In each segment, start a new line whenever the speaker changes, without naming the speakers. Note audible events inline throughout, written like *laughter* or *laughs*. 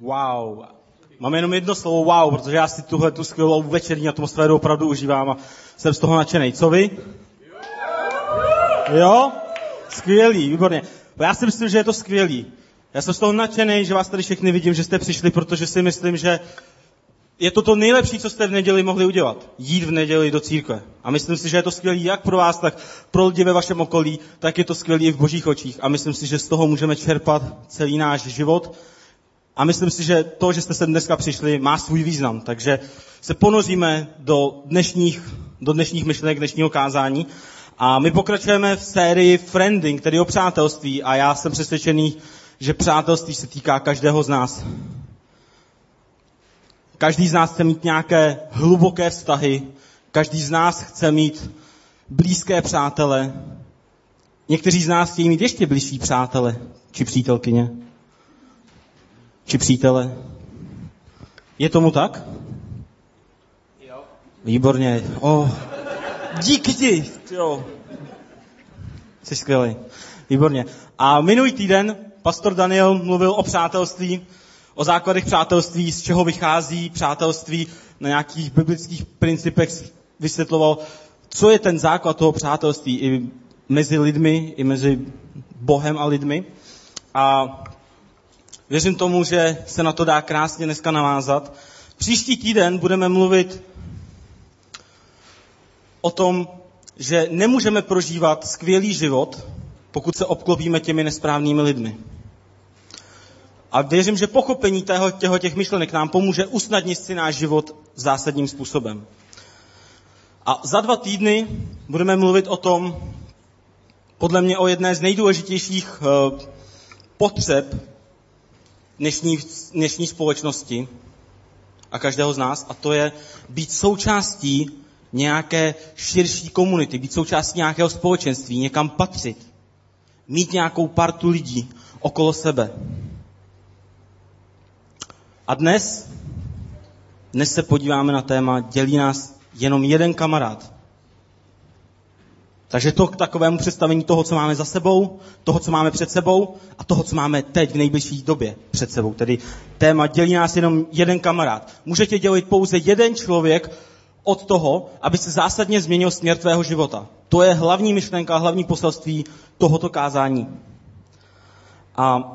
Wow. Mám jenom jedno slovo wow, protože já si tuhle tu skvělou večerní atmosféru opravdu užívám a jsem z toho nadšený. Co vy? Jo? Skvělý, výborně. Já si myslím, že je to skvělý. Já jsem z toho nadšený, že vás tady všechny vidím, že jste přišli, protože si myslím, že je to to nejlepší, co jste v neděli mohli udělat. Jít v neděli do církve. A myslím si, že je to skvělé jak pro vás, tak pro lidi ve vašem okolí, tak je to skvělé i v božích očích. A myslím si, že z toho můžeme čerpat celý náš život. A myslím si, že to, že jste se dneska přišli, má svůj význam. Takže se ponoříme do dnešních, do dnešních myšlenek, dnešního kázání. A my pokračujeme v sérii Friending, tedy o přátelství. A já jsem přesvědčený, že přátelství se týká každého z nás. Každý z nás chce mít nějaké hluboké vztahy, každý z nás chce mít blízké přátele. Někteří z nás chtějí mít ještě blížší přátele či přítelkyně. Či přítele. Je tomu tak? Jo. Výborně. Oh. Díky ti. Jo. Jsi skvělý. Výborně. A minulý týden pastor Daniel mluvil o přátelství o základech přátelství, z čeho vychází přátelství, na nějakých biblických principech vysvětloval, co je ten základ toho přátelství i mezi lidmi, i mezi Bohem a lidmi. A věřím tomu, že se na to dá krásně dneska navázat. Příští týden budeme mluvit o tom, že nemůžeme prožívat skvělý život, pokud se obklopíme těmi nesprávnými lidmi. A věřím, že pochopení těho, těch myšlenek nám pomůže usnadnit si náš život zásadním způsobem. A za dva týdny budeme mluvit o tom, podle mě o jedné z nejdůležitějších uh, potřeb dnešní, dnešní společnosti a každého z nás, a to je být součástí nějaké širší komunity, být součástí nějakého společenství, někam patřit, mít nějakou partu lidí okolo sebe. A dnes, dnes se podíváme na téma, dělí nás jenom jeden kamarád. Takže to k takovému představení toho, co máme za sebou, toho, co máme před sebou a toho, co máme teď v nejbližší době před sebou. Tedy téma dělí nás jenom jeden kamarád. Můžete dělit pouze jeden člověk od toho, aby se zásadně změnil směr tvého života. To je hlavní myšlenka, hlavní poselství tohoto kázání. A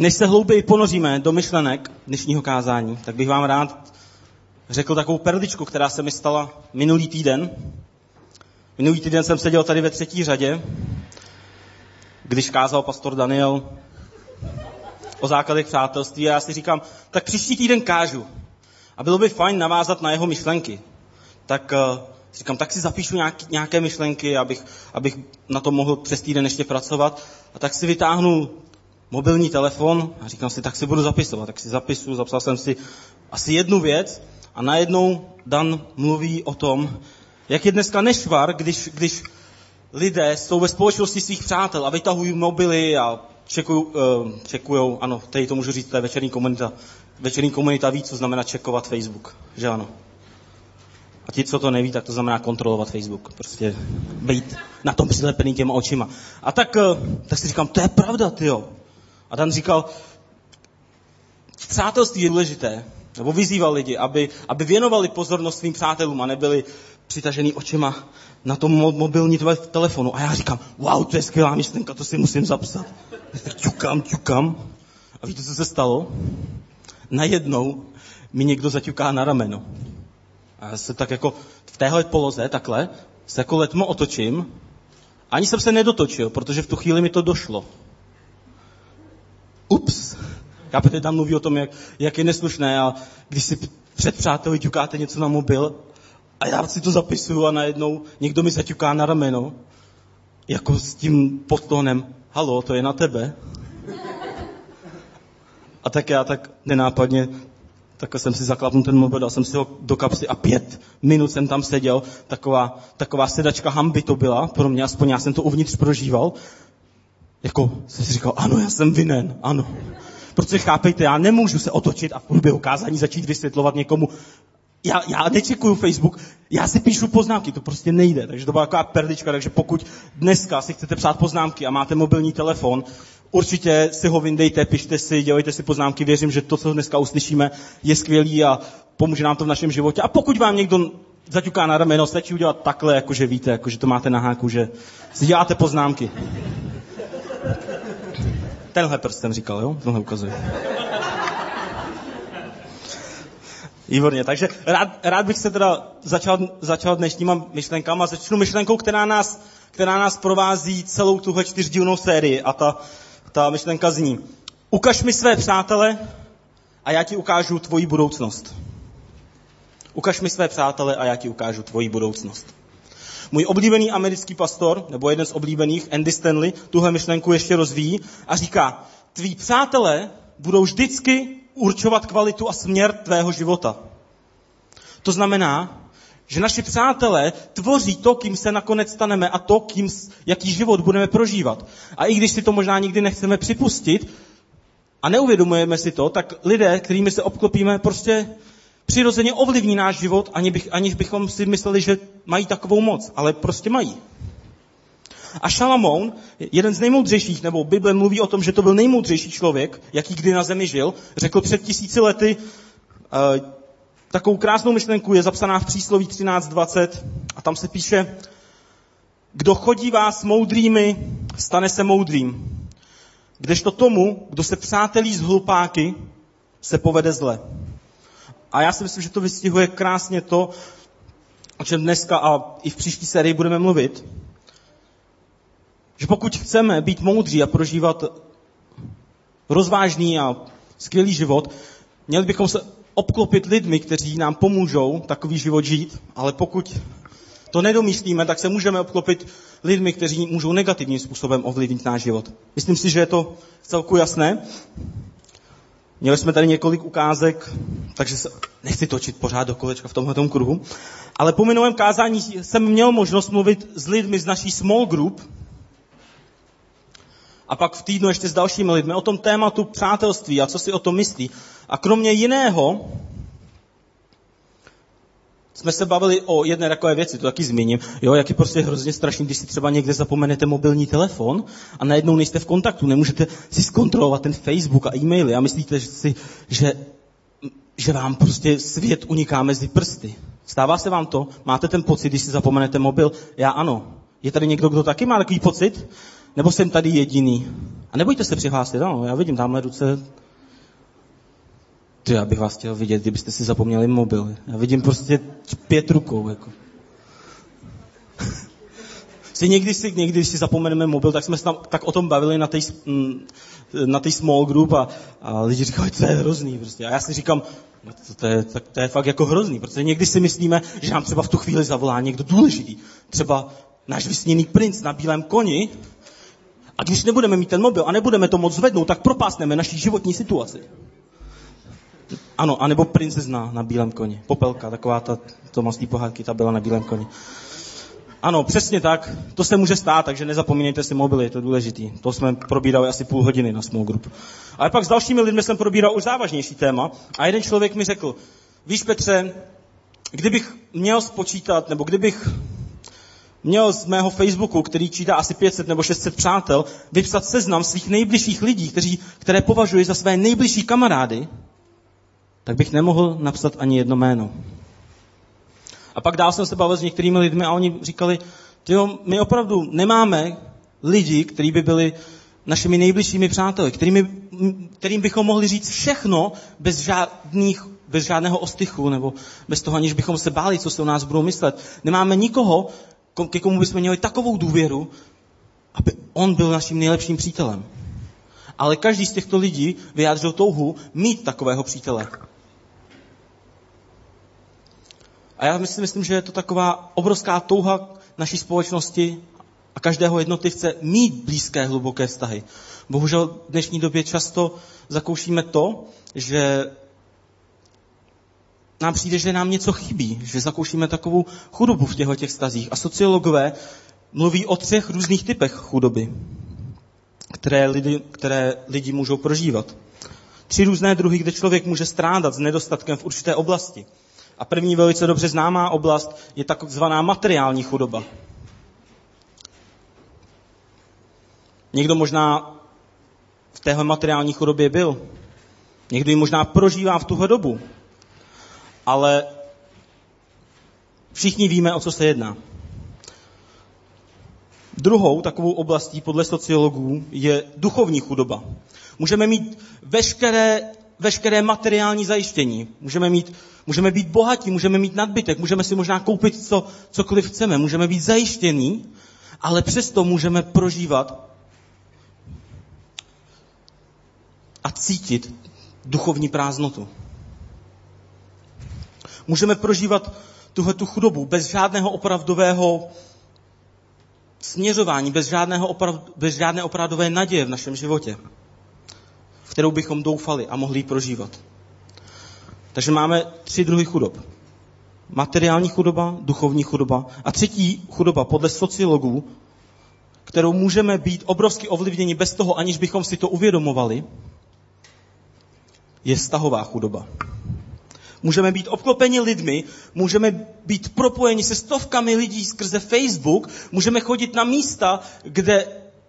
než se hlouběji ponoříme do myšlenek dnešního kázání, tak bych vám rád řekl takovou perličku, která se mi stala minulý týden. Minulý týden jsem seděl tady ve třetí řadě, když kázal pastor Daniel o základech přátelství a já si říkám, tak příští týden kážu. A bylo by fajn navázat na jeho myšlenky. Tak uh, říkám, tak si zapíšu nějaký, nějaké myšlenky, abych, abych na to mohl přes týden ještě pracovat. A tak si vytáhnu mobilní telefon a říkám si, tak si budu zapisovat. Tak si zapisu, zapsal jsem si asi jednu věc a najednou Dan mluví o tom, jak je dneska nešvar, když, když lidé jsou ve společnosti svých přátel a vytahují mobily a čekují, uh, čekujou, ano, tady to můžu říct, to je večerní komunita. Večerní komunita ví, co znamená čekovat Facebook, že ano. A ti, co to neví, tak to znamená kontrolovat Facebook. Prostě být na tom přilepený těma očima. A tak, uh, tak si říkám, to je pravda, ty jo. A Dan říkal, přátelství je důležité, nebo vyzýval lidi, aby, aby věnovali pozornost svým přátelům a nebyli přitažený očima na tom mobilní telefonu. A já říkám, wow, to je skvělá myšlenka, to si musím zapsat. ťukám, ťukám. A víte, co se stalo? Najednou mi někdo zaťuká na rameno. A já se tak jako v téhle poloze, takhle, se jako letmo otočím. Ani jsem se nedotočil, protože v tu chvíli mi to došlo ups, chápete, tam mluví o tom, jak, jak je neslušné a když si před přáteli ťukáte něco na mobil a já si to zapisuju a najednou někdo mi zaťuká na rameno, jako s tím podtónem, halo, to je na tebe. A tak já tak nenápadně, tak jsem si zaklapnul ten mobil, dal jsem si ho do kapsy a pět minut jsem tam seděl. Taková, taková sedačka hamby to byla, pro mě aspoň já jsem to uvnitř prožíval. Jako jsem si říkal, ano, já jsem vinen, ano. Protože chápejte, já nemůžu se otočit a v průběhu kázání začít vysvětlovat někomu, já, já nečekuju Facebook, já si píšu poznámky, to prostě nejde. Takže to byla taková perlička, takže pokud dneska si chcete psát poznámky a máte mobilní telefon, určitě si ho vyndejte, pište si, dělejte si poznámky, věřím, že to, co dneska uslyšíme, je skvělý a pomůže nám to v našem životě. A pokud vám někdo zaťuká na rameno, stačí udělat takhle, jakože víte, jakože to máte na háku, že si děláte poznámky. Tenhle prst jsem říkal, jo? Tohle ukazuje. Výborně, takže rád, rád bych se teda začal, začal dnešníma myšlenkama. Začnu myšlenkou, která nás, která nás provází celou tuhle čtyřdílnou sérii a ta, ta myšlenka zní. Ukaž mi své přátele a já ti ukážu tvoji budoucnost. Ukaž mi své přátele a já ti ukážu tvoji budoucnost. Můj oblíbený americký pastor, nebo jeden z oblíbených, Andy Stanley, tuhle myšlenku ještě rozvíjí a říká, tví přátelé budou vždycky určovat kvalitu a směr tvého života. To znamená, že naši přátelé tvoří to, kým se nakonec staneme a to, kým, jaký život budeme prožívat. A i když si to možná nikdy nechceme připustit a neuvědomujeme si to, tak lidé, kterými se obklopíme, prostě přirozeně ovlivní náš život, aniž bychom si mysleli, že mají takovou moc, ale prostě mají. A Šalamoun, jeden z nejmoudřejších, nebo Bible mluví o tom, že to byl nejmoudřejší člověk, jaký kdy na zemi žil, řekl před tisíci lety, uh, takovou krásnou myšlenku je zapsaná v přísloví 13.20 a tam se píše, kdo chodí vás moudrými, stane se moudrým. Kdežto tomu, kdo se přátelí s hlupáky, se povede zle. A já si myslím, že to vystihuje krásně to, o čem dneska a i v příští sérii budeme mluvit. Že pokud chceme být moudří a prožívat rozvážný a skvělý život, měli bychom se obklopit lidmi, kteří nám pomůžou takový život žít, ale pokud to nedomyslíme, tak se můžeme obklopit lidmi, kteří můžou negativním způsobem ovlivnit náš život. Myslím si, že je to celku jasné. Měli jsme tady několik ukázek, takže se nechci točit pořád do kolečka v tomhle kruhu. Ale po minulém kázání jsem měl možnost mluvit s lidmi z naší small group, a pak v týdnu ještě s dalšími lidmi o tom tématu přátelství a co si o tom myslí. A kromě jiného jsme se bavili o jedné takové věci, to taky zmíním, jo, jak je prostě hrozně strašný, když si třeba někde zapomenete mobilní telefon a najednou nejste v kontaktu, nemůžete si zkontrolovat ten Facebook a e-maily a myslíte že si, že, že vám prostě svět uniká mezi prsty. Stává se vám to? Máte ten pocit, když si zapomenete mobil? Já ano. Je tady někdo, kdo taky má takový pocit? Nebo jsem tady jediný? A nebojte se přihlásit, ano, já vidím tamhle ruce. Ty, já bych vás chtěl vidět, kdybyste si zapomněli mobil. Já vidím prostě pět rukou, jako. *laughs* si někdy si, někdy, když si zapomeneme mobil, tak jsme se tam tak o tom bavili na té mm, na small group a, a lidi říkali, to je hrozný prostě. A já si říkám, no to, to, je, tak, to je fakt jako hrozný, protože někdy si myslíme, že nám třeba v tu chvíli zavolá někdo důležitý. Třeba náš vysněný princ na bílém koni, a když nebudeme mít ten mobil a nebudeme to moc zvednout, tak propásneme naší životní situaci. Ano, anebo princezna na bílém koni. Popelka, taková ta Tomastý pohádky, ta byla na bílém koni. Ano, přesně tak. To se může stát, takže nezapomínejte si mobily, to je důležitý. To jsme probírali asi půl hodiny na small group. Ale pak s dalšími lidmi jsem probíral už závažnější téma a jeden člověk mi řekl, víš Petře, kdybych měl spočítat, nebo kdybych měl z mého Facebooku, který čítá asi 500 nebo 600 přátel, vypsat seznam svých nejbližších lidí, kteří, které považuji za své nejbližší kamarády, tak bych nemohl napsat ani jedno jméno. A pak dál jsem se bavil s některými lidmi a oni říkali, tyjo, my opravdu nemáme lidi, kteří by byli našimi nejbližšími přáteli, kterými, kterým bychom mohli říct všechno bez, žádných, bez žádného ostychu nebo bez toho, aniž bychom se báli, co se o nás budou myslet. Nemáme nikoho, ke komu bychom měli takovou důvěru, aby on byl naším nejlepším přítelem. Ale každý z těchto lidí vyjádřil touhu mít takového přítele. A já myslím, myslím, že je to taková obrovská touha naší společnosti a každého jednotlivce mít blízké, hluboké vztahy. Bohužel v dnešní době často zakoušíme to, že nám přijde, že nám něco chybí, že zakoušíme takovou chudobu v těchto těch stazích. A sociologové mluví o třech různých typech chudoby, které lidi, které lidi můžou prožívat. Tři různé druhy, kde člověk může strádat s nedostatkem v určité oblasti. A první velice dobře známá oblast je takzvaná materiální chudoba. Někdo možná v téhle materiální chudobě byl. Někdo ji možná prožívá v tuhle dobu. Ale všichni víme, o co se jedná. Druhou takovou oblastí podle sociologů je duchovní chudoba. Můžeme mít veškeré, veškeré materiální zajištění. Můžeme, mít, můžeme být bohatí, můžeme mít nadbytek, můžeme si možná koupit co, cokoliv chceme, můžeme být zajištění, ale přesto můžeme prožívat a cítit duchovní prázdnotu. Můžeme prožívat tuhle tu chudobu bez žádného opravdového směřování, bez, žádného oprav, bez žádné opravdové naděje v našem životě, v kterou bychom doufali a mohli ji prožívat. Takže máme tři druhy chudob. Materiální chudoba, duchovní chudoba a třetí chudoba podle sociologů, kterou můžeme být obrovsky ovlivněni bez toho, aniž bychom si to uvědomovali, je vztahová chudoba. Můžeme být obklopeni lidmi, můžeme být propojeni se stovkami lidí skrze Facebook, můžeme chodit na místa, kde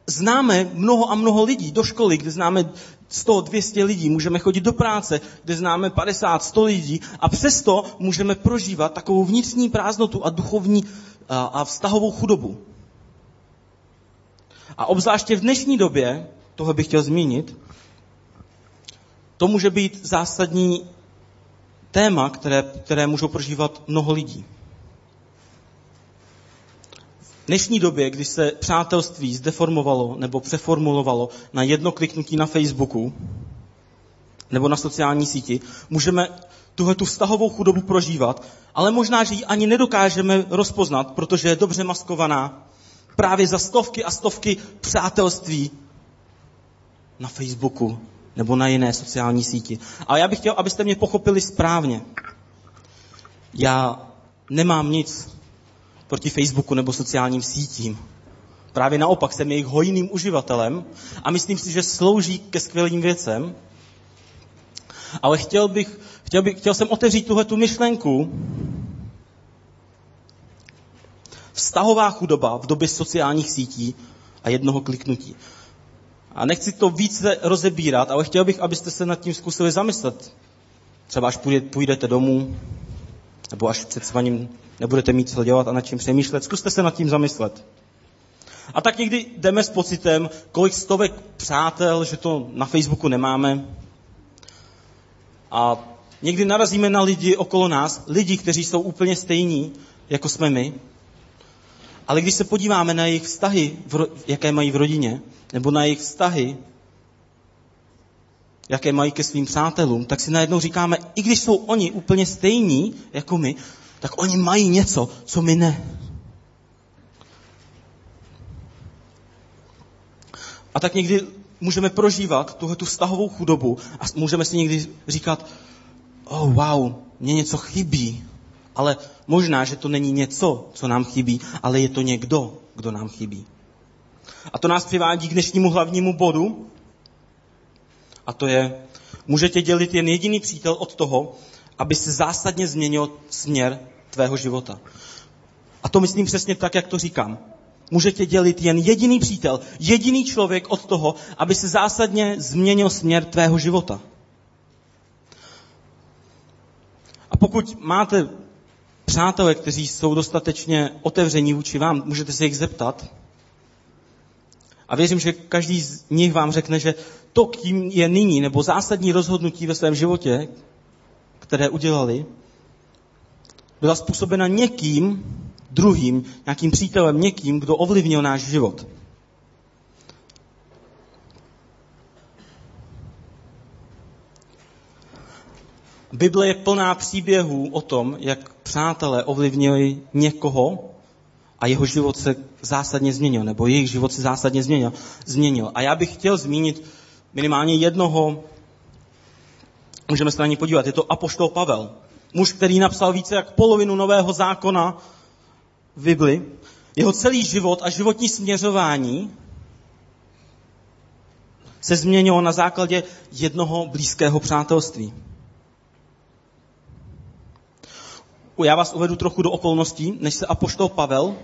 známe mnoho a mnoho lidí, do školy, kde známe 100, 200 lidí, můžeme chodit do práce, kde známe 50, 100 lidí a přesto můžeme prožívat takovou vnitřní prázdnotu a duchovní a, a vztahovou chudobu. A obzvláště v dnešní době, toho bych chtěl zmínit, to může být zásadní téma, které, které můžou prožívat mnoho lidí. V dnešní době, kdy se přátelství zdeformovalo nebo přeformulovalo na jedno kliknutí na Facebooku nebo na sociální síti, můžeme tuhle tu vztahovou chudobu prožívat, ale možná, že ji ani nedokážeme rozpoznat, protože je dobře maskovaná právě za stovky a stovky přátelství na Facebooku nebo na jiné sociální síti. Ale já bych chtěl, abyste mě pochopili správně. Já nemám nic proti Facebooku nebo sociálním sítím. Právě naopak jsem jejich hojným uživatelem a myslím si, že slouží ke skvělým věcem. Ale chtěl, bych, chtěl, bych, chtěl jsem otevřít tuhle tu myšlenku. Vztahová chudoba v době sociálních sítí a jednoho kliknutí. A nechci to více rozebírat, ale chtěl bych, abyste se nad tím zkusili zamyslet. Třeba až půjdete domů, nebo až před svaním nebudete mít co dělat a nad čím přemýšlet, zkuste se nad tím zamyslet. A tak někdy jdeme s pocitem, kolik stovek přátel, že to na Facebooku nemáme. A někdy narazíme na lidi okolo nás, lidi, kteří jsou úplně stejní, jako jsme my. Ale když se podíváme na jejich vztahy, jaké mají v rodině, nebo na jejich vztahy, jaké mají ke svým přátelům, tak si najednou říkáme, i když jsou oni úplně stejní jako my, tak oni mají něco, co my ne. A tak někdy můžeme prožívat tuhle tu vztahovou chudobu a můžeme si někdy říkat, oh wow, mě něco chybí. Ale možná, že to není něco, co nám chybí, ale je to někdo, kdo nám chybí. A to nás přivádí k dnešnímu hlavnímu bodu. A to je, může tě dělit jen jediný přítel od toho, aby se zásadně změnil směr tvého života. A to myslím přesně tak, jak to říkám. Může tě dělit jen jediný přítel, jediný člověk od toho, aby se zásadně změnil směr tvého života. A pokud máte přátelé, kteří jsou dostatečně otevření vůči vám, můžete se jich zeptat, a věřím, že každý z nich vám řekne, že to, kým je nyní, nebo zásadní rozhodnutí ve svém životě, které udělali, byla způsobena někým druhým, nějakým přítelem, někým, kdo ovlivnil náš život. Bible je plná příběhů o tom, jak přátelé ovlivnili někoho, a jeho život se zásadně změnil, nebo jejich život se zásadně změnil. změnil. A já bych chtěl zmínit minimálně jednoho, můžeme se na ní podívat, je to Apoštol Pavel. Muž, který napsal více jak polovinu nového zákona v Bibli. Jeho celý život a životní směřování se změnilo na základě jednoho blízkého přátelství. Já vás uvedu trochu do okolností, než se apoštol Pavel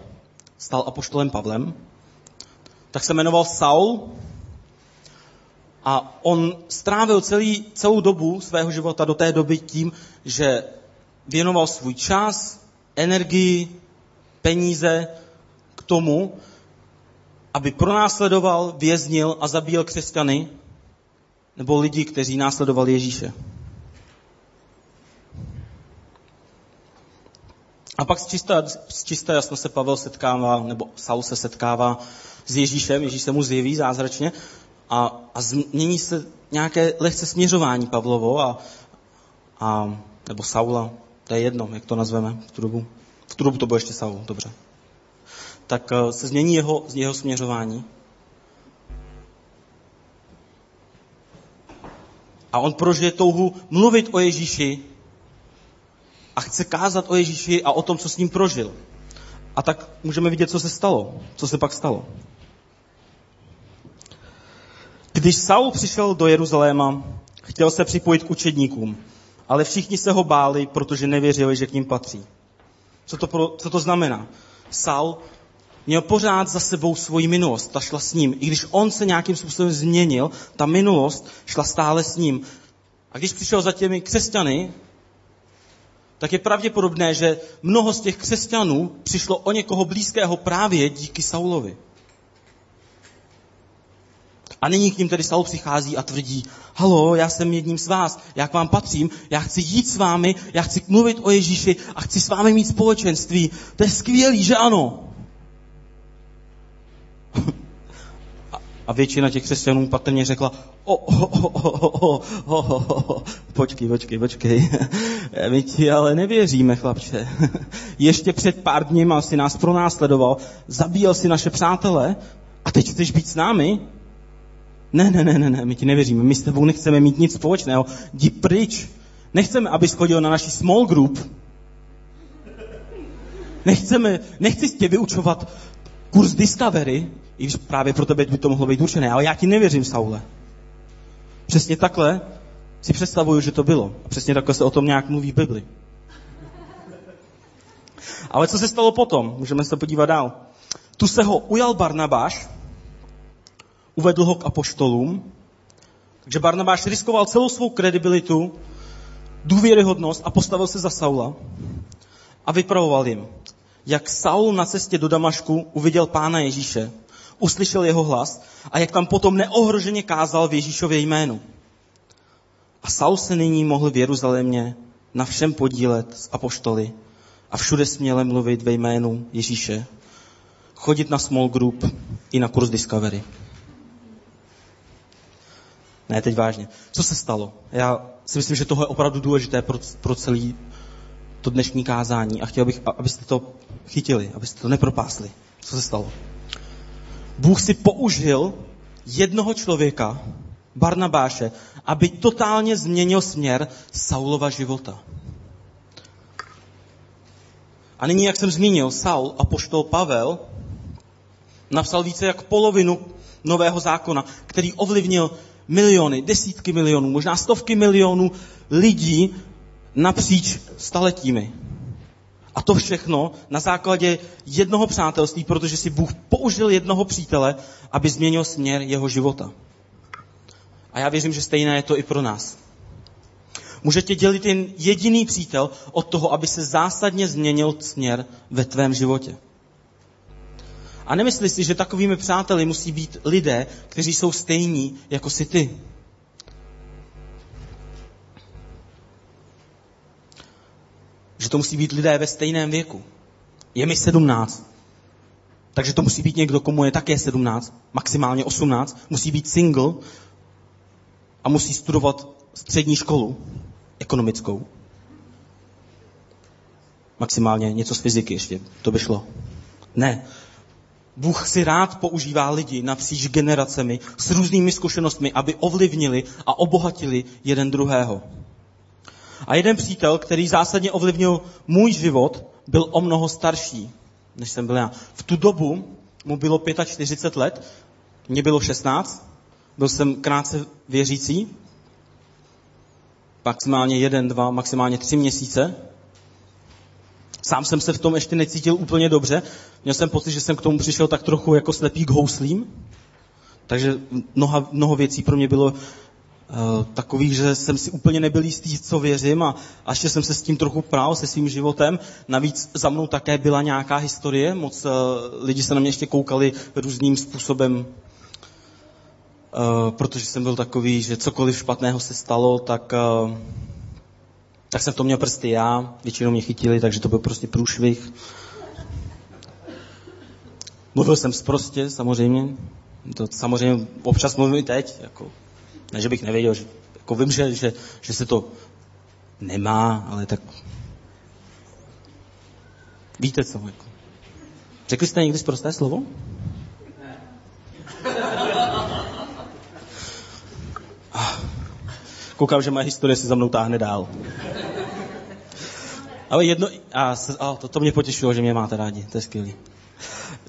stal apoštolem Pavlem, tak se jmenoval Saul a on strávil celý, celou dobu svého života do té doby tím, že věnoval svůj čas, energii, peníze k tomu, aby pronásledoval, věznil a zabíjel křesťany nebo lidi, kteří následovali Ježíše. A pak z čisté, z čisté jasno se Pavel setkává, nebo Saul se setkává s Ježíšem, Ježíš se mu zjeví zázračně a, a změní se nějaké lehce směřování Pavlovo a, a, nebo Saula, to je jedno, jak to nazveme v tu dobu. V tu dobu to bylo ještě Saul, dobře. Tak uh, se změní jeho, jeho směřování. A on prožije touhu mluvit o Ježíši a chce kázat o Ježíši a o tom, co s ním prožil. A tak můžeme vidět, co se stalo. Co se pak stalo. Když Saul přišel do Jeruzaléma, chtěl se připojit k učedníkům, ale všichni se ho báli, protože nevěřili, že k ním patří. Co to, pro, co to znamená? Saul měl pořád za sebou svoji minulost, ta šla s ním. I když on se nějakým způsobem změnil, ta minulost šla stále s ním. A když přišel za těmi křesťany, tak je pravděpodobné, že mnoho z těch křesťanů přišlo o někoho blízkého právě díky Saulovi. A nyní k ním tedy Saul přichází a tvrdí, halo, já jsem jedním z vás, já k vám patřím, já chci jít s vámi, já chci mluvit o Ježíši a chci s vámi mít společenství. To je skvělý, že ano? *laughs* A většina těch křesťanů patrně řekla, Počkej, počkej, počkej. *laughs* My ti ale nevěříme, chlapče. *laughs* Ještě před pár dněma si nás pronásledoval, zabíjel si naše přátele a teď chceš být s námi? Ne, ne, ne, ne, ne, my ti nevěříme, my s tebou nechceme mít nic společného. Jdi pryč. Nechceme, aby schodil na naši small group. Nechceme, nechci tě vyučovat kurz Discovery, i když právě pro tebe by to mohlo být určené, ale já ti nevěřím, Saule. Přesně takhle si představuju, že to bylo. A přesně takhle se o tom nějak mluví v Bibli. Ale co se stalo potom? Můžeme se podívat dál. Tu se ho ujal Barnabáš, uvedl ho k apoštolům, takže Barnabáš riskoval celou svou kredibilitu, důvěryhodnost a postavil se za Saula a vypravoval jim, jak Saul na cestě do Damašku uviděl pána Ježíše, uslyšel jeho hlas a jak tam potom neohroženě kázal v Ježíšově jménu. A Saul se nyní mohl v Jeruzalémě na všem podílet s apoštoly a všude směle mluvit ve jménu Ježíše, chodit na small group i na kurz Discovery. Ne, teď vážně. Co se stalo? Já si myslím, že tohle je opravdu důležité pro, pro celý to dnešní kázání a chtěl bych, abyste to chytili, abyste to nepropásli. Co se stalo? Bůh si použil jednoho člověka, Barnabáše, aby totálně změnil směr Saulova života. A nyní, jak jsem zmínil, Saul a poštol Pavel napsal více jak polovinu nového zákona, který ovlivnil miliony, desítky milionů, možná stovky milionů lidí napříč staletími. A to všechno na základě jednoho přátelství, protože si Bůh použil jednoho přítele, aby změnil směr jeho života. A já věřím, že stejné je to i pro nás. Může tě dělit jen jediný přítel od toho, aby se zásadně změnil směr ve tvém životě. A nemyslí si, že takovými přáteli musí být lidé, kteří jsou stejní jako si ty. Že to musí být lidé ve stejném věku. Je mi 17. Takže to musí být někdo, komu je také 17, maximálně 18. Musí být single a musí studovat střední školu ekonomickou. Maximálně něco z fyziky ještě, to by šlo. Ne, Bůh si rád používá lidi napříč generacemi s různými zkušenostmi, aby ovlivnili a obohatili jeden druhého. A jeden přítel, který zásadně ovlivnil můj život, byl o mnoho starší, než jsem byl já. V tu dobu mu bylo 45 let, mně bylo 16, byl jsem krátce věřící, maximálně jeden, dva, maximálně tři měsíce. Sám jsem se v tom ještě necítil úplně dobře. Měl jsem pocit, že jsem k tomu přišel tak trochu jako slepý k houslím. Takže mnoha, mnoho věcí pro mě bylo takových, že jsem si úplně nebyl jistý, co věřím a, a ještě jsem se s tím trochu prál, se svým životem. Navíc za mnou také byla nějaká historie, moc uh, lidi se na mě ještě koukali různým způsobem, uh, protože jsem byl takový, že cokoliv špatného se stalo, tak, tak jsem v tom měl prsty já, většinou mě chytili, takže to byl prostě průšvih. Mluvil jsem zprostě, samozřejmě, to samozřejmě občas mluvím i teď, jako, ne, že bych nevěděl, že, jako vím, že, že, že se to nemá, ale tak víte co, jako. Řekli jste někdy zprosté slovo? Ah. Koukám, že moje historie se za mnou táhne dál. Ale jedno, a, a to, to mě potěšilo, že mě máte rádi, to je skvělý.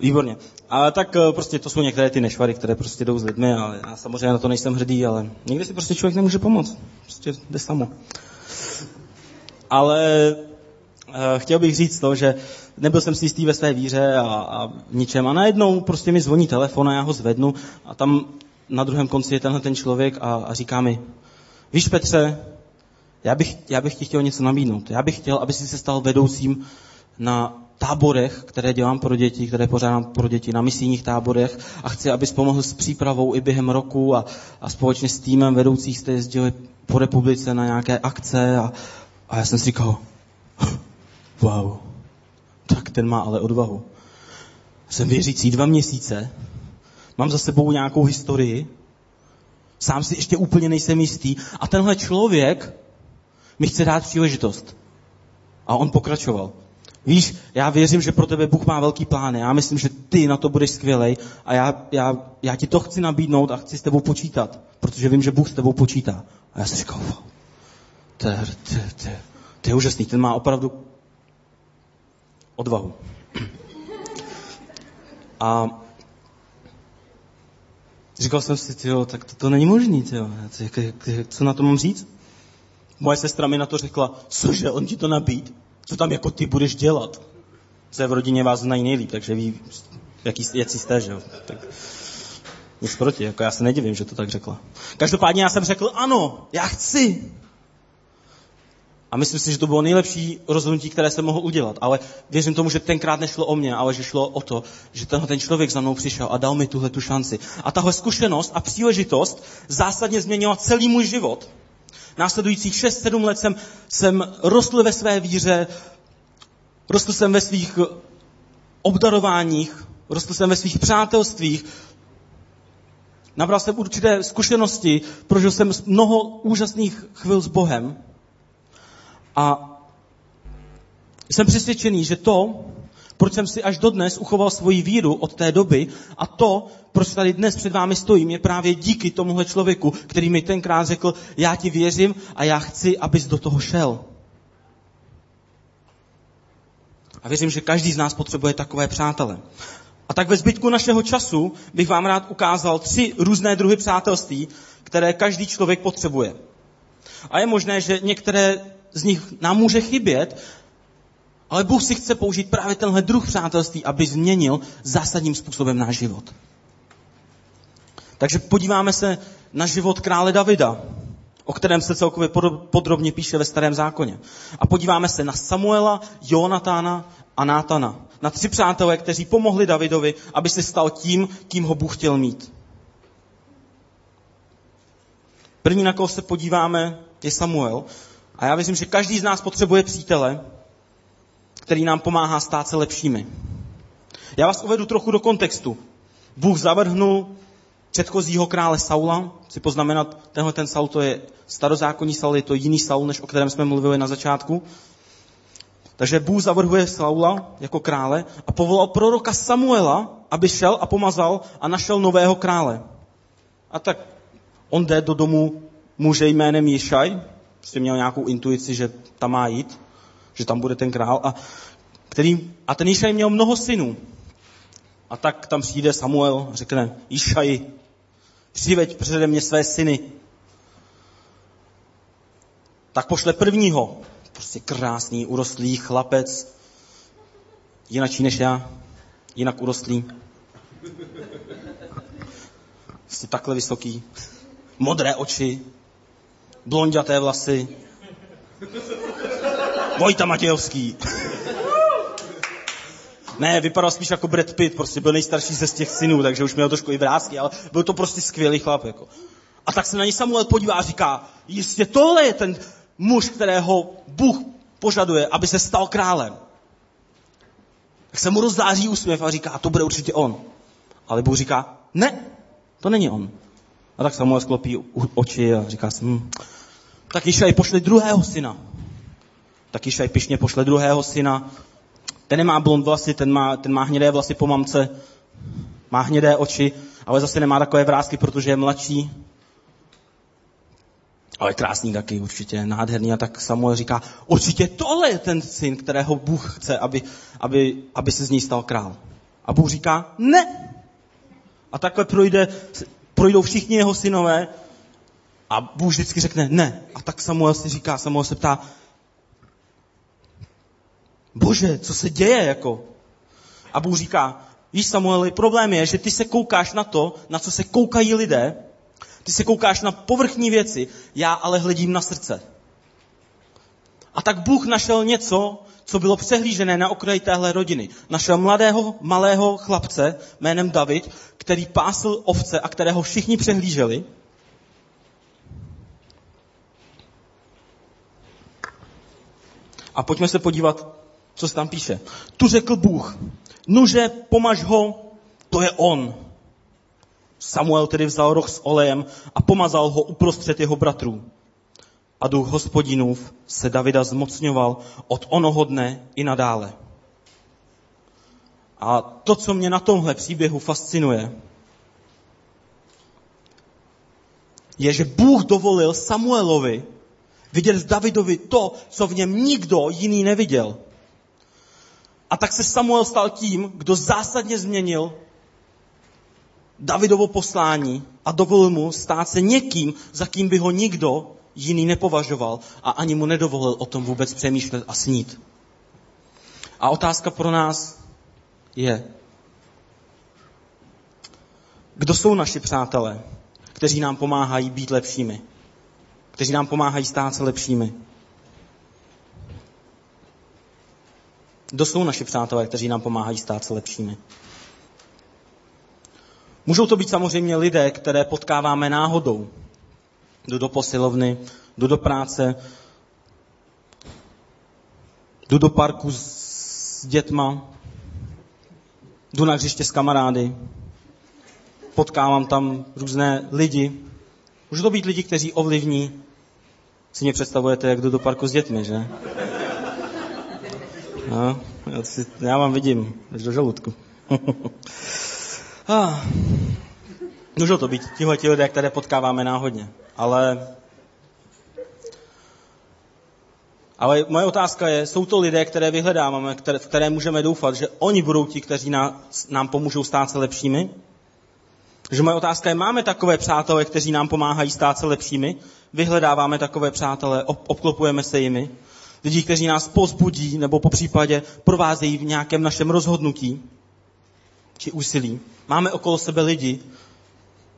Výborně. Ale tak eh, prostě to jsou některé ty nešvary, které prostě jdou s lidmi, ale já samozřejmě na to nejsem hrdý, ale někdy si prostě člověk nemůže pomoct. Prostě jde samo. Ale uh, chtěl bych říct to, že nebyl jsem si jistý ve své víře a, a ničem. A najednou prostě mi zvoní telefon a já ho zvednu a tam na druhém konci je tenhle ten člověk a, a říká mi, víš Petře, já bych, já bych ti chtěl něco nabídnout. Já bych chtěl, aby si se stal vedoucím na táborech, které dělám pro děti, které pořádám pro děti na misijních táborech a chci, abys pomohl s přípravou i během roku a, a společně s týmem vedoucích jste jezdili po republice na nějaké akce a, a já jsem si říkal, wow, tak ten má ale odvahu. Jsem věřící dva měsíce, mám za sebou nějakou historii, sám si ještě úplně nejsem jistý a tenhle člověk mi chce dát příležitost. A on pokračoval. Víš, já věřím, že pro tebe Bůh má velký plány. Já myslím, že ty na to budeš skvělej a já, já, já ti to chci nabídnout a chci s tebou počítat, protože vím, že Bůh s tebou počítá. A já si říkal, wow, to je, to, to, to je úžasný, ten má opravdu odvahu. A říkal jsem si, tyjo, tak to, to není možný, tyjo. co na to mám říct? Moje sestra mi na to řekla, cože, on ti to nabít? Co tam jako ty budeš dělat? Se v rodině vás znají nejlíp, takže ví, jaký, jaký jste, že jo? Tak nic proti, jako já se nedivím, že to tak řekla. Každopádně já jsem řekl, ano, já chci. A myslím si, že to bylo nejlepší rozhodnutí, které jsem mohl udělat. Ale věřím tomu, že tenkrát nešlo o mě, ale že šlo o to, že tenhle ten člověk za mnou přišel a dal mi tuhle tu šanci. A tahle zkušenost a příležitost zásadně změnila celý můj život. Následujících 6-7 let jsem, jsem rostl ve své víře, rostl jsem ve svých obdarováních, rostl jsem ve svých přátelstvích, nabral jsem určité zkušenosti, prožil jsem mnoho úžasných chvil s Bohem. A jsem přesvědčený, že to, proč jsem si až dodnes uchoval svoji víru od té doby a to, proč tady dnes před vámi stojím, je právě díky tomuhle člověku, který mi tenkrát řekl, já ti věřím a já chci, abys do toho šel. A věřím, že každý z nás potřebuje takové přátele. A tak ve zbytku našeho času bych vám rád ukázal tři různé druhy přátelství, které každý člověk potřebuje. A je možné, že některé z nich nám může chybět, ale Bůh si chce použít právě tenhle druh přátelství, aby změnil zásadním způsobem náš život. Takže podíváme se na život krále Davida, o kterém se celkově podrobně píše ve Starém zákoně. A podíváme se na Samuela, Jonatána a Nátana. Na tři přátelé, kteří pomohli Davidovi, aby se stal tím, kým ho Bůh chtěl mít. První, na koho se podíváme, je Samuel. A já věřím, že každý z nás potřebuje přítele, který nám pomáhá stát se lepšími. Já vás uvedu trochu do kontextu. Bůh zavrhnul předchozího krále Saula. Si poznamenat, tenhle ten Saul to je starozákonní Saul, je to jiný Saul, než o kterém jsme mluvili na začátku. Takže Bůh zavrhuje Saula jako krále a povolal proroka Samuela, aby šel a pomazal a našel nového krále. A tak on jde do domu muže jménem Jišaj, prostě měl nějakou intuici, že tam má jít že tam bude ten král. A, který, a ten Išaj měl mnoho synů. A tak tam přijde Samuel a řekne, Išaj, přiveď přede mě své syny. Tak pošle prvního, prostě krásný, urostlý chlapec, jinačí než já, jinak urostlý. Jsi takhle vysoký, modré oči, blonděté vlasy, Vojta Matějovský. *laughs* Ne, vypadal spíš jako Brad Pitt, prostě byl nejstarší ze z těch synů, takže už měl trošku i vrázky, ale byl to prostě skvělý chlap. Jako. A tak se na něj Samuel podívá a říká, jistě tohle je ten muž, kterého Bůh požaduje, aby se stal králem. Tak se mu rozzáří úsměv a říká, to bude určitě on. Ale Bůh říká, ne, to není on. A tak Samuel sklopí oči a říká si, hm, tak Išaj pošle druhého syna. Tak Išaj pišně pošle druhého syna. Ten nemá blond vlasy, ten má, ten má hnědé vlasy po mamce, má hnědé oči, ale zase nemá takové vrázky, protože je mladší. Ale krásný taky, určitě nádherný. A tak Samuel říká, určitě tohle je ten syn, kterého Bůh chce, aby, aby, aby se z něj stal král. A Bůh říká, ne. A takhle projde, projdou všichni jeho synové a Bůh vždycky řekne ne. A tak Samuel si říká, Samuel se ptá, bože, co se děje jako? A Bůh říká, víš Samueli, problém je, že ty se koukáš na to, na co se koukají lidé, ty se koukáš na povrchní věci, já ale hledím na srdce. A tak Bůh našel něco, co bylo přehlížené na okraji téhle rodiny. Našel mladého, malého chlapce jménem David, který pásl ovce a kterého všichni přehlíželi. A pojďme se podívat, co se tam píše. Tu řekl Bůh, nuže, pomaž ho, to je on. Samuel tedy vzal roh s olejem a pomazal ho uprostřed jeho bratrů. A duch hospodinův se Davida zmocňoval od onoho dne i nadále. A to, co mě na tomhle příběhu fascinuje, je, že Bůh dovolil Samuelovi vidět v Davidovi to, co v něm nikdo jiný neviděl. A tak se Samuel stal tím, kdo zásadně změnil Davidovo poslání a dovolil mu stát se někým, za kým by ho nikdo jiný nepovažoval a ani mu nedovolil o tom vůbec přemýšlet a snít. A otázka pro nás je, kdo jsou naši přátelé, kteří nám pomáhají být lepšími, kteří nám pomáhají stát se lepšími. Kdo jsou naši přátelé, kteří nám pomáhají stát se lepšími? Můžou to být samozřejmě lidé, které potkáváme náhodou. Jdu do posilovny, jdu do práce, jdu do parku s dětma, jdu na hřiště s kamarády, potkávám tam různé lidi. Můžou to být lidi, kteří ovlivní, si mě představujete, jak jdu do parku s dětmi, že? No, já, si, já vám vidím, až do žaludku. *laughs* ah. Můžou to být tihle ti lidé, které potkáváme náhodně. Ale, ale moje otázka je, jsou to lidé, které vyhledáváme, které, v které můžeme doufat, že oni budou ti, kteří nás, nám pomůžou stát se lepšími? Že moje otázka je, máme takové přátelé, kteří nám pomáhají stát se lepšími? Vyhledáváme takové přátelé, obklopujeme se jimi? Lidi, kteří nás pozbudí nebo po případě provázejí v nějakém našem rozhodnutí či úsilí. Máme okolo sebe lidi,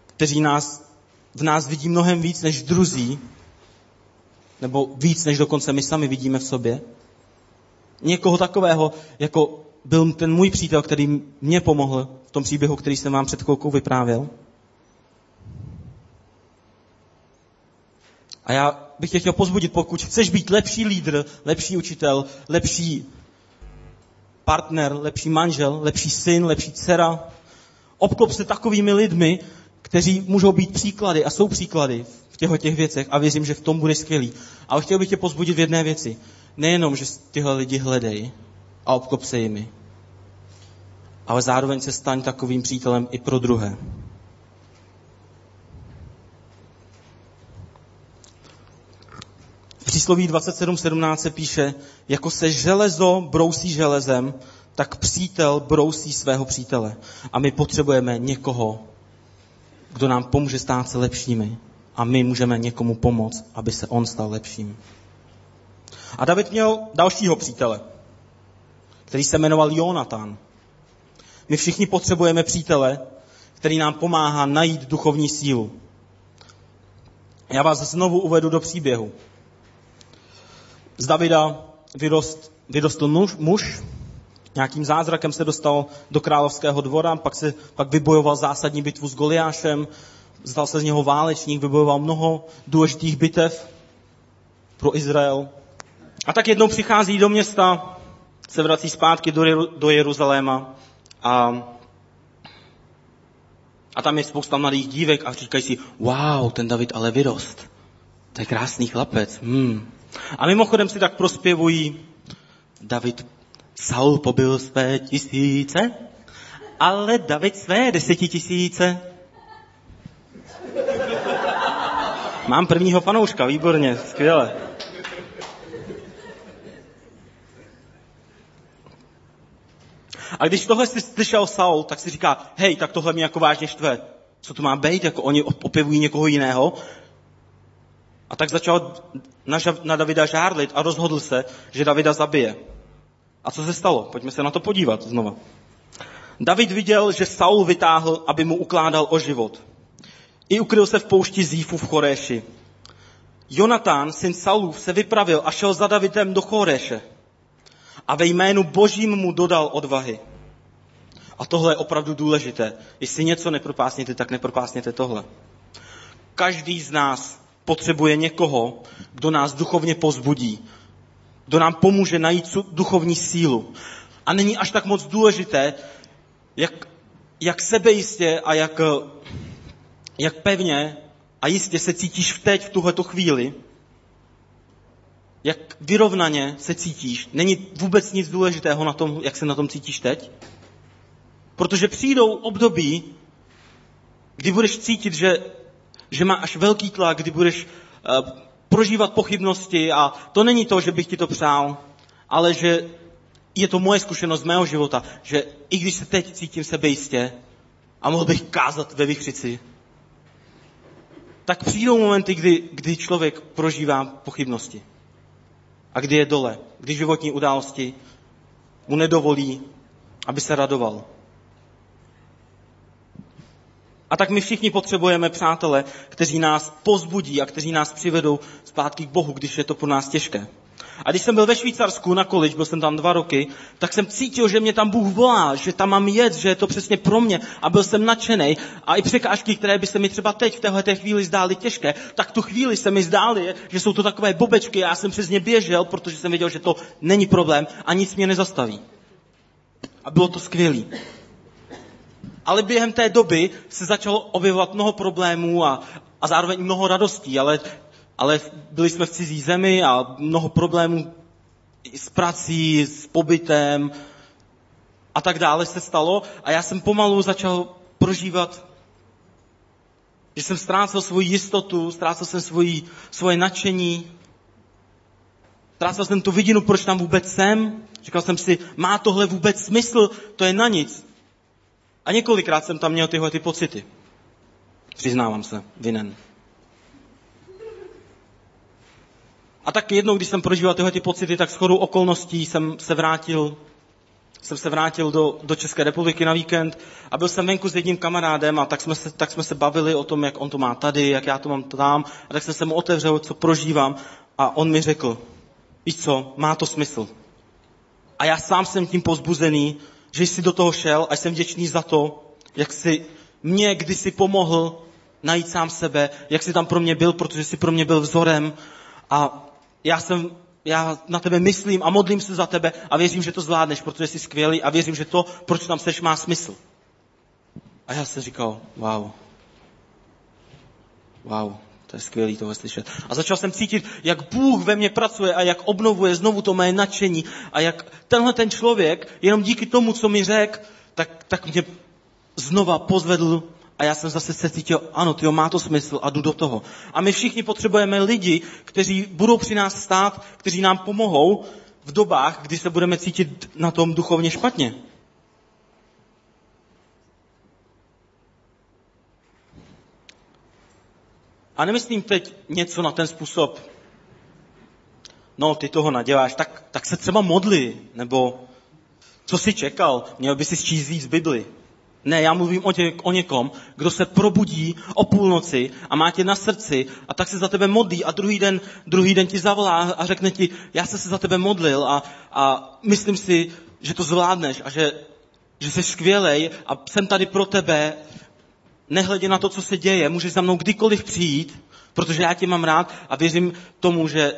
kteří nás, v nás vidí mnohem víc než druzí, nebo víc než dokonce my sami vidíme v sobě. Někoho takového, jako byl ten můj přítel, který mě pomohl v tom příběhu, který jsem vám před chvilkou vyprávěl. A já bych tě chtěl pozbudit, pokud chceš být lepší lídr, lepší učitel, lepší partner, lepší manžel, lepší syn, lepší dcera, obklop se takovými lidmi, kteří můžou být příklady a jsou příklady v těchto těch věcech a věřím, že v tom bude skvělý. Ale chtěl bych tě pozbudit v jedné věci. Nejenom, že tyhle lidi hledej a obklop se jimi, ale zároveň se staň takovým přítelem i pro druhé. V přísloví 27.17 se píše, jako se železo brousí železem, tak přítel brousí svého přítele. A my potřebujeme někoho, kdo nám pomůže stát se lepšími. A my můžeme někomu pomoct, aby se on stal lepším. A David měl dalšího přítele. který se jmenoval Jonatan. My všichni potřebujeme přítele, který nám pomáhá najít duchovní sílu. Já vás znovu uvedu do příběhu. Z Davida vyrost, vyrostl muž, muž, nějakým zázrakem se dostal do královského dvora, pak, se, pak vybojoval zásadní bitvu s Goliášem, zdal se z něho válečník, vybojoval mnoho důležitých bitev pro Izrael. A tak jednou přichází do města, se vrací zpátky do, do Jeruzaléma a, a tam je spousta mladých dívek a říkají si, wow, ten David ale vyrost. To je krásný chlapec. Hmm. A mimochodem si tak prospěvují, David, Saul pobyl své tisíce, ale David své desetitisíce. Mám prvního fanouška, výborně, skvěle. A když tohle si slyšel Saul, tak si říká, hej, tak tohle mě jako vážně štve. Co to má být, jako oni opěvují někoho jiného? A tak začal na, Davida žárlit a rozhodl se, že Davida zabije. A co se stalo? Pojďme se na to podívat znova. David viděl, že Saul vytáhl, aby mu ukládal o život. I ukryl se v poušti Zífu v Choréši. Jonatán, syn Saulův, se vypravil a šel za Davidem do Choréše. A ve jménu božím mu dodal odvahy. A tohle je opravdu důležité. Jestli něco nepropásněte, tak nepropásněte tohle. Každý z nás potřebuje někoho, kdo nás duchovně pozbudí, kdo nám pomůže najít duchovní sílu. A není až tak moc důležité, jak, jak sebejistě a jak, jak pevně a jistě se cítíš v teď, v tuhleto chvíli, jak vyrovnaně se cítíš. Není vůbec nic důležitého na tom, jak se na tom cítíš teď. Protože přijdou období, kdy budeš cítit, že, že máš velký tlak, kdy budeš uh, prožívat pochybnosti a to není to, že bych ti to přál, ale že je to moje zkušenost z mého života, že i když se teď cítím sebejistě a mohl bych kázat ve vychřici, tak přijdou momenty, kdy, kdy člověk prožívá pochybnosti. A kdy je dole, kdy životní události mu nedovolí, aby se radoval. A tak my všichni potřebujeme přátele, kteří nás pozbudí a kteří nás přivedou zpátky k Bohu, když je to pro nás těžké. A když jsem byl ve Švýcarsku na college, byl jsem tam dva roky, tak jsem cítil, že mě tam Bůh volá, že tam mám jet, že je to přesně pro mě. A byl jsem nadšený. A i překážky, které by se mi třeba teď v téhle chvíli zdály těžké, tak tu chvíli se mi zdály, že jsou to takové bobečky. Já jsem přes ně běžel, protože jsem věděl, že to není problém a nic mě nezastaví. A bylo to skvělé. Ale během té doby se začalo objevovat mnoho problémů a, a zároveň mnoho radostí, ale, ale byli jsme v cizí zemi a mnoho problémů s prací, s pobytem a tak dále se stalo a já jsem pomalu začal prožívat, že jsem ztrácel svoji jistotu, ztrácel jsem svoji, svoje nadšení, ztrácel jsem tu vidinu, proč tam vůbec jsem. Říkal jsem si, má tohle vůbec smysl, to je na nic. A několikrát jsem tam měl tyhle ty pocity. Přiznávám se, vinen. A tak jednou, když jsem prožíval tyhle ty pocity, tak shodou okolností jsem se vrátil, jsem se vrátil do, do České republiky na víkend a byl jsem venku s jedním kamarádem a tak jsme, se, tak jsme se bavili o tom, jak on to má tady, jak já to mám tam. A tak jsem se mu otevřel, co prožívám a on mi řekl, víš co, má to smysl. A já sám jsem tím pozbuzený, že jsi do toho šel a jsem vděčný za to, jak jsi mě kdysi pomohl najít sám sebe, jak jsi tam pro mě byl, protože jsi pro mě byl vzorem a já jsem já na tebe myslím a modlím se za tebe a věřím, že to zvládneš, protože jsi skvělý a věřím, že to, proč tam seš, má smysl. A já jsem říkal, wow. Wow. To je skvělý tohle slyšet. A začal jsem cítit, jak Bůh ve mně pracuje a jak obnovuje znovu to mé nadšení a jak tenhle ten člověk, jenom díky tomu, co mi řekl, tak, tak mě znova pozvedl a já jsem zase se cítil, ano, tyjo, má to smysl a jdu do toho. A my všichni potřebujeme lidi, kteří budou při nás stát, kteří nám pomohou v dobách, kdy se budeme cítit na tom duchovně špatně. A nemyslím teď něco na ten způsob, no ty toho naděláš, tak, tak se třeba modli, nebo Co jsi čekal? Měl by si číst víc Bibli. Ne, já mluvím o, tě, o někom, kdo se probudí o půlnoci a má tě na srdci a tak se za tebe modlí a druhý den, druhý den ti zavolá a řekne ti, já jsem se za tebe modlil a, a myslím si, že to zvládneš a že, že jsi skvělej a jsem tady pro tebe, nehledě na to, co se děje, můžeš za mnou kdykoliv přijít, protože já tě mám rád a věřím tomu, že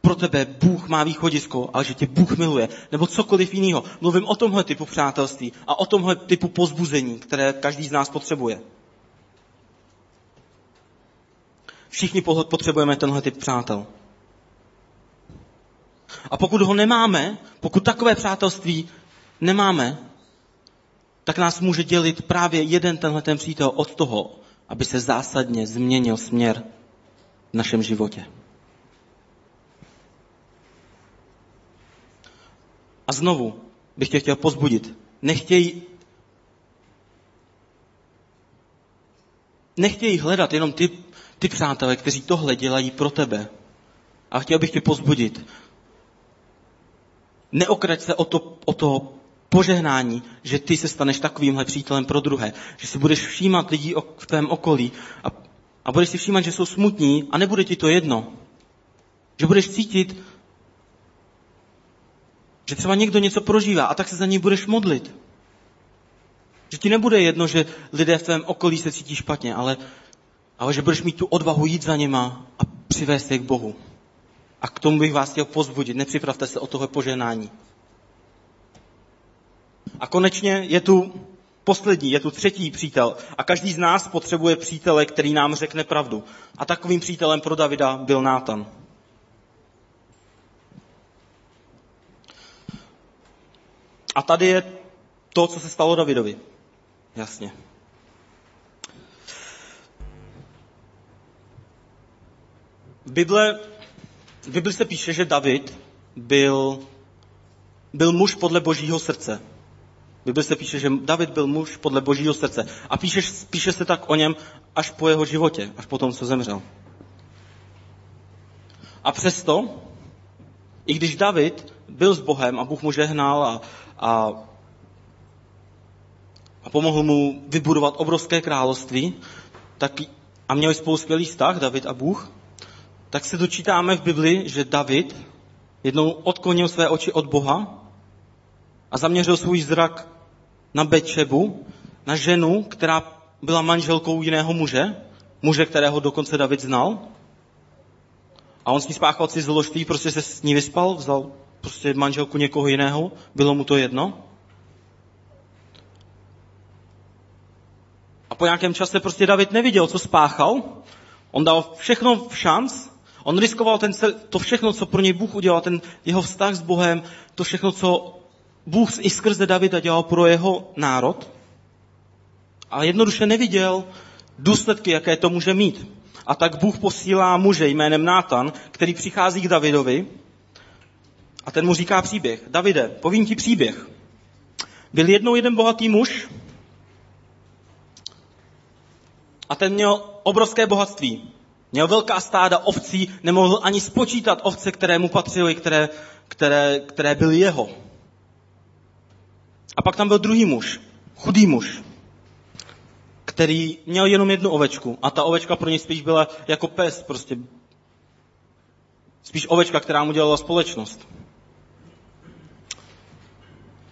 pro tebe Bůh má východisko, ale že tě Bůh miluje, nebo cokoliv jiného. Mluvím o tomhle typu přátelství a o tomhle typu pozbuzení, které každý z nás potřebuje. Všichni potřebujeme tenhle typ přátel. A pokud ho nemáme, pokud takové přátelství nemáme, tak nás může dělit právě jeden tenhle ten přítel od toho, aby se zásadně změnil směr v našem životě. A znovu bych tě chtěl pozbudit. Nechtěj, nechtěj hledat jenom ty, ty přátelé, kteří tohle dělají pro tebe. A chtěl bych tě pozbudit. Neokrať se o to, o to požehnání, že ty se staneš takovýmhle přítelem pro druhé. Že si budeš všímat lidí v tvém okolí a, a budeš si všímat, že jsou smutní a nebude ti to jedno. Že budeš cítit, že třeba někdo něco prožívá a tak se za něj budeš modlit. Že ti nebude jedno, že lidé v tvém okolí se cítí špatně, ale, ale že budeš mít tu odvahu jít za něma a přivést je k Bohu. A k tomu bych vás chtěl pozbudit. Nepřipravte se o tohle poženání. A konečně je tu poslední, je tu třetí přítel. A každý z nás potřebuje přítele, který nám řekne pravdu. A takovým přítelem pro Davida byl Nátan. A tady je to, co se stalo Davidovi. Jasně. V Bible, v Bible se píše, že David byl, byl muž podle božího srdce. Bible se píše, že David byl muž podle božího srdce. A píše, píše se tak o něm až po jeho životě, až po tom, co zemřel. A přesto, i když David byl s Bohem a Bůh mu žehnal a, a, a pomohl mu vybudovat obrovské království, tak, a měli spolu skvělý vztah, David a Bůh, tak se dočítáme v Bibli, že David jednou odklonil své oči od Boha a zaměřil svůj zrak na Bečebu, na ženu, která byla manželkou jiného muže, muže, kterého dokonce David znal. A on s ní spáchal si zložství, prostě se s ní vyspal, vzal prostě manželku někoho jiného, bylo mu to jedno. A po nějakém čase prostě David neviděl, co spáchal. On dal všechno v šanc, on riskoval ten, to všechno, co pro něj Bůh udělal, ten jeho vztah s Bohem, to všechno, co Bůh i skrze Davida dělal pro jeho národ. A jednoduše neviděl důsledky, jaké to může mít. A tak Bůh posílá muže jménem Nátan, který přichází k Davidovi a ten mu říká příběh. Davide, povím ti příběh. Byl jednou jeden bohatý muž a ten měl obrovské bohatství. Měl velká stáda ovcí, nemohl ani spočítat ovce, které mu patřily, které, které, které byly jeho. A pak tam byl druhý muž, chudý muž, který měl jenom jednu ovečku a ta ovečka pro něj spíš byla jako pes, prostě spíš ovečka, která mu dělala společnost.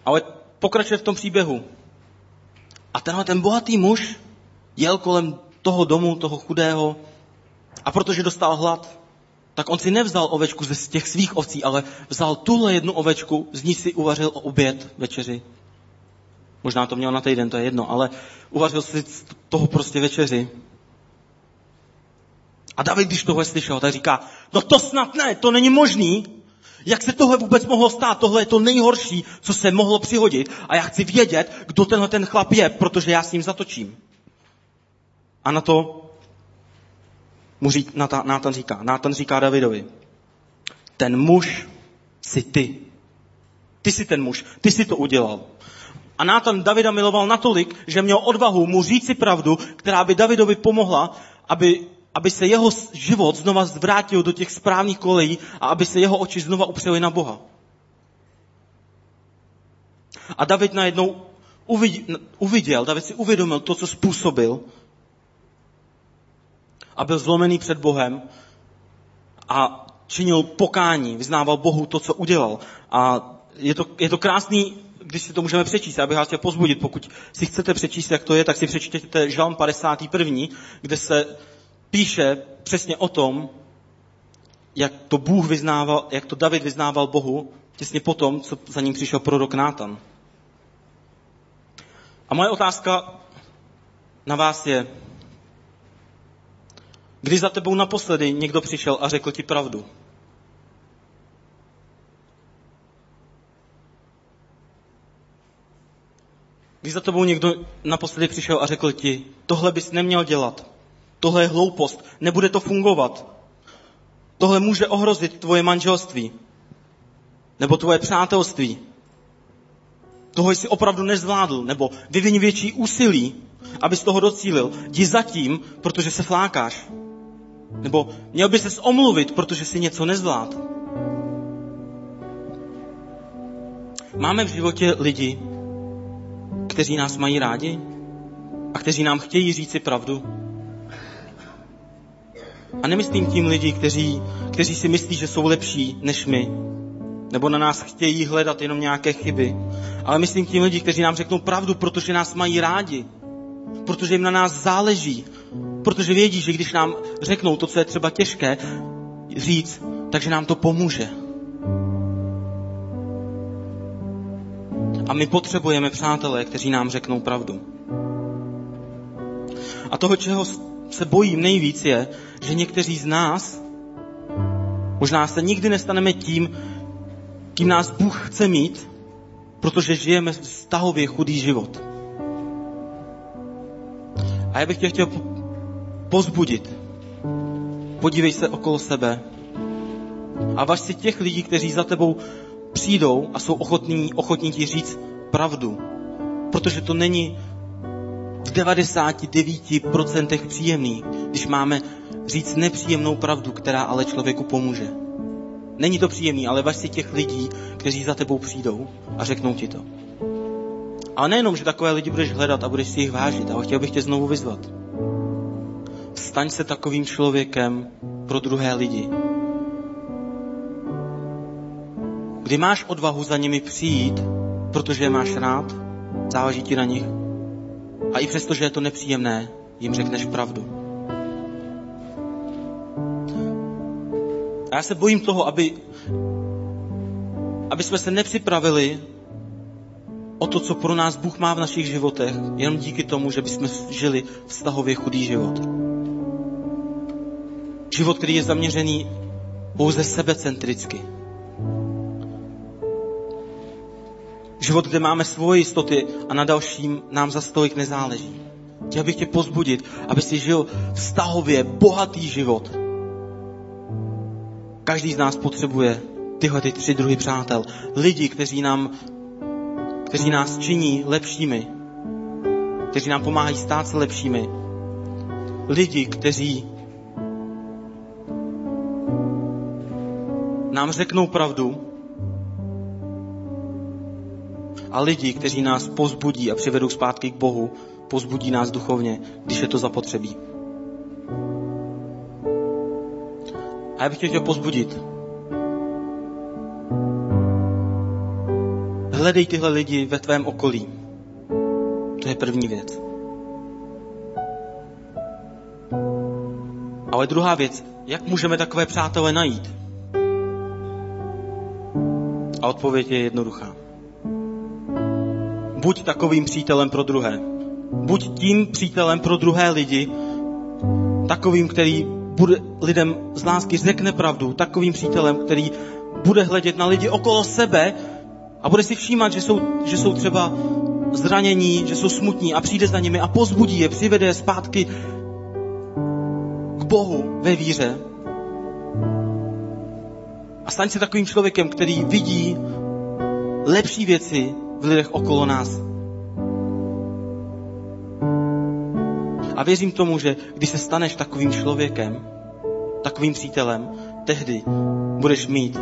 Ale pokračuje v tom příběhu. A tenhle ten bohatý muž jel kolem toho domu, toho chudého, a protože dostal hlad, tak on si nevzal ovečku ze těch svých ovcí, ale vzal tuhle jednu ovečku, z ní si uvařil oběd večeři. Možná to měl na týden, to je jedno, ale uvařil si toho prostě večeři. A David, když tohle slyšel, tak říká, no to snad ne, to není možný. Jak se tohle vůbec mohlo stát? Tohle je to nejhorší, co se mohlo přihodit. A já chci vědět, kdo tenhle ten chlap je, protože já s ním zatočím. A na to mu řík, Nátan říká, Nátan říká Davidovi, ten muž si ty. Ty jsi ten muž, ty jsi to udělal. A Nátan Davida miloval natolik, že měl odvahu mu říci pravdu, která by Davidovi pomohla, aby aby se jeho život znova zvrátil do těch správných kolejí a aby se jeho oči znova upřely na Boha. A David najednou uviděl, David si uvědomil to, co způsobil a byl zlomený před Bohem a činil pokání, vyznával Bohu to, co udělal. A je to, je to krásný, když si to můžeme přečíst. Já bych vás chtěl pozbudit, pokud si chcete přečíst, jak to je, tak si přečtěte Žalm 51., kde se píše přesně o tom, jak to Bůh vyznával, jak to David vyznával Bohu těsně potom, co za ním přišel prorok Nátan. A moje otázka na vás je, kdy za tebou naposledy někdo přišel a řekl ti pravdu? Když za tebou někdo naposledy přišel a řekl ti, tohle bys neměl dělat, tohle je hloupost, nebude to fungovat, tohle může ohrozit tvoje manželství, nebo tvoje přátelství, toho jsi opravdu nezvládl, nebo vyvin větší úsilí, abys toho docílil. Jdi zatím, protože se flákáš. Nebo měl by se omluvit, protože si něco nezvlád. Máme v životě lidi, kteří nás mají rádi a kteří nám chtějí říci pravdu. A nemyslím tím lidi, kteří, kteří si myslí, že jsou lepší než my, nebo na nás chtějí hledat jenom nějaké chyby. Ale myslím tím lidi, kteří nám řeknou pravdu, protože nás mají rádi, protože jim na nás záleží, protože vědí, že když nám řeknou to, co je třeba těžké říct, takže nám to pomůže. A my potřebujeme přátelé, kteří nám řeknou pravdu. A toho, čeho se bojím nejvíc, je, že někteří z nás možná se nikdy nestaneme tím, kým nás Bůh chce mít, protože žijeme vztahově chudý život. A já bych tě chtěl pozbudit. Podívej se okolo sebe a važ si těch lidí, kteří za tebou přijdou a jsou ochotní, ochotní ti říct pravdu. Protože to není v 99% příjemný, když máme říct nepříjemnou pravdu, která ale člověku pomůže. Není to příjemný, ale važ si těch lidí, kteří za tebou přijdou a řeknou ti to. Ale nejenom, že takové lidi budeš hledat a budeš si jich vážit, ale chtěl bych tě znovu vyzvat. Staň se takovým člověkem pro druhé lidi. Kdy máš odvahu za nimi přijít, protože je máš rád, záleží ti na nich, a i přesto, že je to nepříjemné, jim řekneš pravdu. A já se bojím toho, aby, aby jsme se nepřipravili o to, co pro nás Bůh má v našich životech, jenom díky tomu, že bychom žili vztahově chudý život. Život, který je zaměřený pouze sebecentricky. Život, kde máme svoje jistoty a na dalším nám za stolik nezáleží. Chtěl bych tě pozbudit, aby si žil vztahově bohatý život, Každý z nás potřebuje tyhle ty tři druhy přátel. Lidi, kteří, nám, kteří nás činí lepšími, kteří nám pomáhají stát se lepšími. Lidi, kteří nám řeknou pravdu a lidi, kteří nás pozbudí a přivedou zpátky k Bohu, pozbudí nás duchovně, když je to zapotřebí. A já bych tě chtěl pozbudit. Hledej tyhle lidi ve tvém okolí. To je první věc. Ale druhá věc, jak můžeme takové přátelé najít? A odpověď je jednoduchá. Buď takovým přítelem pro druhé. Buď tím přítelem pro druhé lidi, takovým, který bude lidem z lásky řekne pravdu, takovým přítelem, který bude hledět na lidi okolo sebe a bude si všímat, že jsou, že jsou třeba zranění, že jsou smutní a přijde za nimi a pozbudí je, přivede je zpátky k Bohu ve víře. A staň se takovým člověkem, který vidí lepší věci v lidech okolo nás. A věřím tomu, že když se staneš takovým člověkem, takovým přítelem, tehdy budeš mít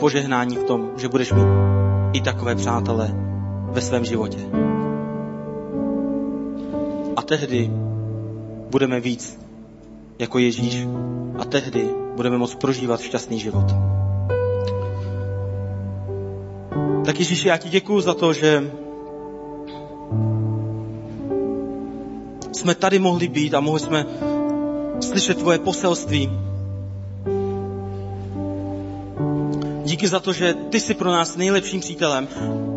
požehnání v tom, že budeš mít i takové přátelé ve svém životě. A tehdy budeme víc jako Ježíš a tehdy budeme moct prožívat šťastný život. Tak Ježíši, já ti děkuju za to, že jsme tady mohli být a mohli jsme slyšet tvoje poselství. Díky za to, že ty jsi pro nás nejlepším přítelem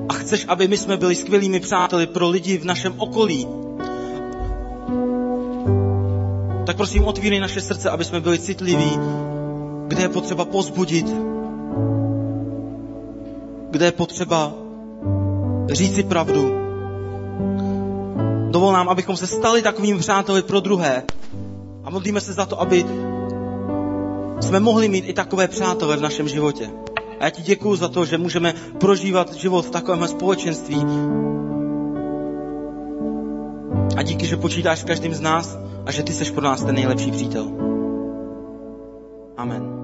a chceš, aby my jsme byli skvělými přáteli pro lidi v našem okolí. Tak prosím, otvírej naše srdce, aby jsme byli citliví, kde je potřeba pozbudit, kde je potřeba říci pravdu. Dovol nám, abychom se stali takovým přáteli pro druhé. A modlíme se za to, aby jsme mohli mít i takové přátelé v našem životě. A já ti děkuju za to, že můžeme prožívat život v takovém společenství. A díky, že počítáš s každým z nás a že ty jsi pro nás ten nejlepší přítel. Amen.